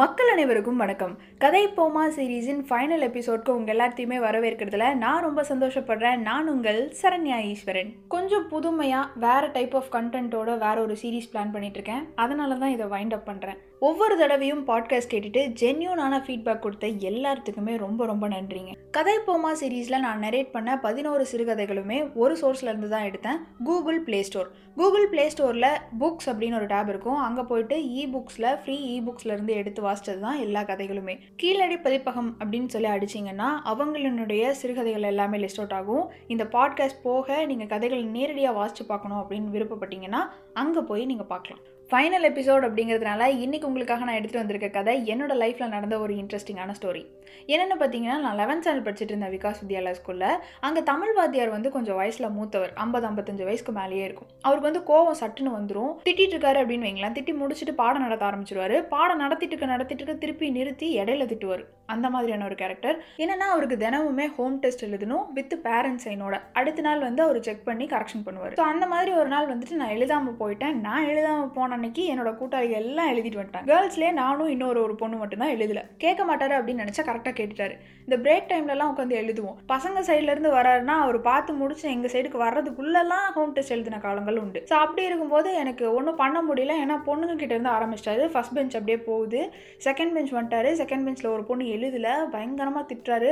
மக்கள் அனைவருக்கும் வணக்கம். கதை போமா சீரீஸின் ஃபைனல் எபிசோட்க்கு உங்கள் எல்லாத்தையுமே வரவேற்கிறதுல நான் ரொம்ப சந்தோஷப்படுறேன். நான் உங்கள் சரண்யா ஈஸ்வரன். கொஞ்சம் புதுமையாக வேறு டைப் ஆஃப் கண்டென்ட்டோட வேற ஒரு சீரீஸ் பிளான் பண்ணிட்டு இருக்கேன். அதனால தான் இதை வைண்ட் அப் பண்ணுறேன் ஒவ்வொரு தடவையும் பாட்காஸ்ட் கேட்டுட்டு ஜென்யூனான ஃபீட்பேக் கொடுத்த எல்லாத்துக்குமே ரொம்ப ரொம்ப நன்றிங்க. கதை போமா சீரீஸில் நான் நரேட் பண்ண பதினோரு சிறுகதைகளுமே ஒரு சோர்ஸ்லேருந்து தான் எடுத்தேன். Google Play Store Google Play ஸ்டோரில் புக்ஸ் அப்படின்னு ஒரு டேப் இருக்கும். அங்கே போயிட்டு இ புக்ஸில் ஃப்ரீ இ புக்ஸ்லேருந்து எடுத்து வாசிச்சது தான் எல்லா கதைகளுமே. கீழடி பதிப்பகம் அப்படின்னு சொல்லி அடிச்சிங்கன்னா அவங்களுடைய சிறுகதைகள் எல்லாமே லிஸ்ட் அவுட் ஆகும். இந்த பாட்காஸ்ட் போக நீங்கள் கதைகள் நேரடியாக வாசித்து பார்க்கணும் அப்படின்னு விருப்பப்பட்டீங்கன்னா அங்கே போய் நீங்கள் பார்க்கலாம். ஃபைனல் எபிசோட் அப்படிங்கிறதுனால இன்றைக்கி உங்களுக்காக நான் எடுத்துகிட்டு வந்திருக்க கதை என்னோட லைஃப்பில் நடந்த ஒரு இன்ட்ரெஸ்டிங்கான ஸ்டோரி என்னென்னு பார்த்தீங்கன்னா நான் லெவன்த் ஸ்டாண்டர்ட் படிச்சுட்டு இருந்தேன் விகாஸ் வித்யாலயா ஸ்கூலில் அங்கே தமிழ் வாத்தியார் வந்து கொஞ்சம் வயசில் மூத்தவர் ஐம்பது ஐம்பத்தஞ்சு வயசுக்கு மேலேயே இருக்கும். அவருக்கு வந்து கோவம் சட்டுன்னு வந்துடும் திட்டிட்டு இருக்காரு அப்படின்னு வைங்களேன். திட்டி முடிச்சுட்டு பாடம் நடத்த ஆரம்பிச்சிருவாரு. பாடம் நடத்திட்டு இருக்க நடத்திட்டு இருக்க திருப்பி நிறுத்தி இடையில திட்டுவார். அந்த மாதிரியான ஒரு கேரக்டர் என்னன்னா அவருக்கு தினமுமே ஹோம் டெஸ்ட் எழுதணும் வித் பேரண்ட்ஸ் சைனோட அடுத்த நாள் வந்து அவர் செக் பண்ணி கரெக்ஷன் பண்ணுவார். ஸோ அந்த மாதிரி ஒரு நாள் வந்துட்டு நான் எழுதாமல் போயிட்டேன். நான் எழுதாமல் போன அன்னைக்கு என்னோட கூட்டாளிகள் எல்லாம் எழுதிட்டு வந்துட்டேன் கேர்ள்ஸ்லேயே நானும் இன்னொரு ஒரு பொண்ணு மட்டும் தான் எழுதல. கேட்க மாட்டாரு அப்படின்னு நினச்சா கரெக்டாக கேட்டுட்டாரு. இந்த பிரேக் டைம்லலாம் உட்காந்து எழுதுவோம். பசங்க சைட்லேருந்து வராருன்னா அவர் பார்த்து முடிச்சு எங்கள் சைடுக்கு வர்றதுக்குள்ளெல்லாம் ஹோம் டெஸ்ட் எழுதின காலங்கள் உண்டு. ஸோ அப்படி இருக்கும்போது எனக்கு ஒன்றும் பண்ண முடியல. ஏன்னா பொண்ணுங்க கிட்டேருந்து ஆரம்பிச்சிட்டாரு. ஃபர்ஸ்ட் பெஞ்ச் அப்படியே போகுது. செகண்ட் பெஞ்ச் வந்துட்டாரு. செகண்ட் பெஞ்சில் ஒரு பொண்ணு எழுதல பயங்கரமாக திட்டுறாரு.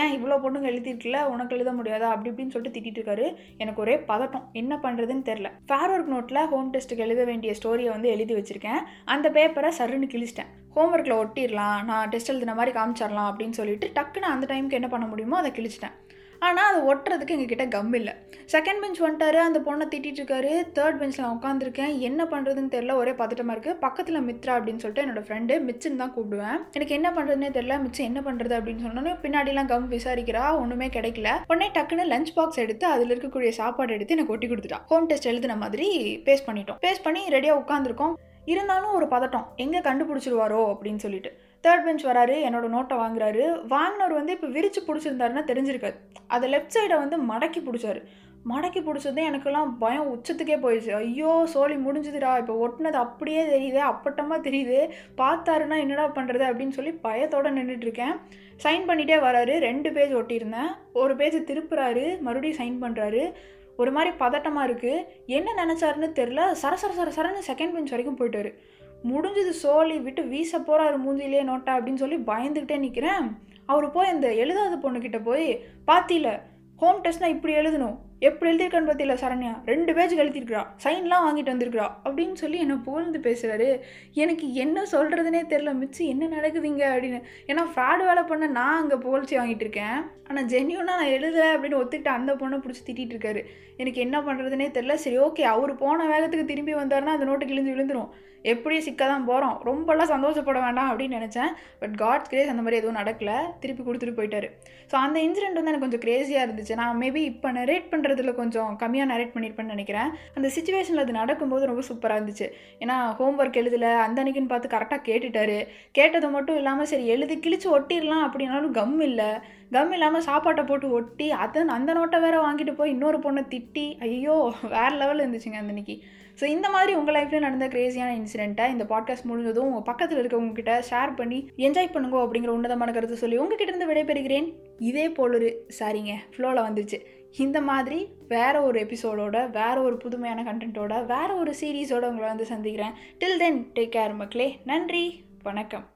ஏன் இவ்வளோ பொண்ணுங்க எழுதிருக்குல உனக்கு எழுத முடியாதா? அப்படி இப்படின்னு சொல்லிட்டு திட்டிட்டு இருக்காரு எனக்கு ஒரே பதட்டம். என்ன பண்ணுறதுன்னு தெரில ஃபேர் ஒர்க் நோட்டில் ஹோம் டெஸ்ட்டுக்கு எழுத வேண்டிய ஸ்டோரியை வந்து எழுதி வச்சிருக்கேன். அந்த பேப்பரை சருன்னு கிழிச்சிட்டேன். ஹோம்ஒர்க்கில் ஒட்டிடலாம். நான் டெஸ்ட் எழுதின மாதிரி காமிச்சிடலாம் அப்படின்னு சொல்லிட்டு டக்குன்னு அந்த டைமுக்கு என்ன பண்ண முடியுமோ அதை கிழிச்சிட்டேன். ஆனால் அதை ஒட்டுறதுக்கு எங்ககிட்ட கம் இல்லை. செகண்ட் பெஞ்ச் வந்துட்டாரு அந்த பொண்ணை திட்டிகிட்டு இருக்காரு. தேர்ட் பெஞ்சில் நான் உட்காந்துருக்கேன் என்ன பண்ணுறதுன்னு தெரில ஒரே பதட்டமாக இருக்குது பக்கத்தில் மித்ரா அப்படின்னு சொல்லிட்டு என்னோட ஃப்ரெண்டு மிச்சின்னு தான் கூப்பிடுவேன். எனக்கு என்ன பண்ணுறதுனே தெரில மிச்சம் என்ன பண்ணுறது அப்படின்னு சொன்னோன்னே பின்னாடிலாம் கம் விசாரிக்கிறா ஒன்றுமே கிடைக்கல. உடனே டக்குன்னு லஞ்ச் பாக்ஸ் எடுத்து அதில் இருக்கக்கூடிய சாப்பாடு எடுத்து எனக்கு ஒட்டி கொடுத்துட்டா. ஹோம் டெஸ்ட் எழுதின மாதிரி பேஸ்ட் பண்ணிட்டோம். பேஸ்ட் பண்ணி ரெடியாக உட்காந்துருக்கோம் இருந்தாலும் ஒரு பதட்டம். எங்கே கண்டுபிடிச்சிருவாரோ அப்படின்னு சொல்லிட்டு. தேர்ட் பெஞ்ச் வராரு என்னோடய நோட்டை வாங்குறாரு. வாங்கினவர் வந்து இப்போ விரித்து பிடிச்சிருந்தாருன்னா தெரிஞ்சிருக்காது அதை லெஃப்ட் சைடை வந்து மடக்கி பிடிச்சாரு. மடக்கி பிடிச்சது எனக்கெல்லாம் பயம் உச்சத்துக்கே போயிடுச்சு. ஐயோ சோழி முடிஞ்சுதுடா. இப்போ ஒட்டினது அப்படியே தெரியுது அப்பட்டமாக தெரியுது. பார்த்தாருன்னா என்னடா பண்ணுறது அப்படின்னு சொல்லி பயத்தோடு நின்றுட்டுருக்கேன் சைன் பண்ணிகிட்டே வராரு. ரெண்டு பேஜ் ஒட்டியிருந்தேன். ஒரு பேஜ் திருப்புறாரு. மறுபடியும் சைன் பண்ணுறாரு ஒரு மாதிரி பதட்டமாக இருக்குது என்ன நினச்சாருன்னு தெரில சர சர சர சரன்னு செகண்ட் பெஞ்ச் வரைக்கும் போயிட்டாரு. முடிஞ்சது சோழி விட்டு வீச போகிறாரு மூஞ்சிலே நோட்டா அப்படின்னு சொல்லி பயந்துக்கிட்டே நிற்கிறேன் அவர் போய் அந்த எழுதாத பொண்ணுக்கிட்ட போய் பார்த்தியில ஹோம் டெஸ்ட்னா இப்படி எழுதணும். எப்படி எழுதியிருக்கான்னு பார்த்தில சரண்யா? ரெண்டு பேஜ் எழுதியிருக்கிறா சைன்லாம் வாங்கிட்டு வந்திருக்கிறா. அப்படின்னு சொல்லி என்னை புகழ்ந்து பேசுகிறாரு எனக்கு என்ன சொல்கிறதுனே தெரில மிச்சு என்ன நடக்குதுங்க அப்படின்னு. ஏன்னா ஃப்ராடு வேலை பண்ண நான் அங்கே புகழ்ச்சி வாங்கிட்டு இருக்கேன். ஆனால் ஜென்யூனாக நான் எழுதலை அப்படின்னு ஒத்துக்கிட்டு அந்த பொண்ணை பிடிச்சி திட்டிகிட்டு இருக்காரு. எனக்கு என்ன பண்ணுறதுனே தெரில சரி ஓகே அவர் போன வேகத்துக்கு திரும்பி வந்தாருன்னா அந்த நோட்டு கிழிஞ்சு விழுந்துடும் எப்படியும் சிக்க தான் போகிறோம் ரொம்பலாம் சந்தோஷப்பட வேண்டாம் அப்படின்னு நினச்சேன். பட் காட்ஸ் கிரேஸ் அந்த மாதிரி எதுவும் நடக்கல. திருப்பி கொடுத்துட்டு போயிட்டாரு. ஸோ அந்த இன்சிடென்ட் வந்து எனக்கு கொஞ்சம் க்ரேஸியாக இருந்துச்சு. நான் மேபி இப்போ நரேட் அப்படின்றதுல கொஞ்சம் கம்மியாக நரேட் பண்ணியிருப்பேன்னு நினைக்கிறேன். அந்த சுச்சுவேஷனில் அது நடக்கும்போது ரொம்ப சூப்பராக இருந்துச்சு. ஏன்னா ஹோம்ஒர்க் எழுதலை அந்த அன்னைக்குன்னு பார்த்து கரெக்டாக கேட்டுட்டாரு. கேட்டது மட்டும் இல்லாமல் சரி எழுதி கிழிச்சு ஒட்டிடலாம் அப்படின்னாலும் கம் இல்லை. கம் இல்லாமல் சாப்பாட்டை போட்டு ஒட்டி அதை அந்த நோட்டை வேறு வாங்கிட்டு போய் இன்னொரு பொண்ணை திட்டி ஐயோ வேறு லெவலில் இருந்துச்சுங்க அந்த அன்னைக்கு. ஸோ இந்த மாதிரி உங்கள் லைஃப்லேயும் நடந்த கிரேசியான இன்சிடென்ட்டை இந்த பாட்காஸ்ட் முடிஞ்சதும் உங்கள் பக்கத்தில் இருக்கவங்ககிட்ட ஷேர் பண்ணி என்ஜாய் பண்ணுங்க அப்படிங்கிற உன்னதமான கருத்தை சொல்லி உங்ககிட்ட இருந்து விடைபெறுகிறேன். இதே போல் ஒரு சாரிங்க ஃப்ளோவில் வந்துச்சு. இந்த மாதிரி வேற ஒரு எபிசோடோட வேற ஒரு புதுமையான கண்டென்ட்டோட வேற ஒரு சீரீஸோட உங்களை வந்து சந்திக்கிறேன். டில் தென் டேக் கேர் மக்களே. நன்றி. வணக்கம்.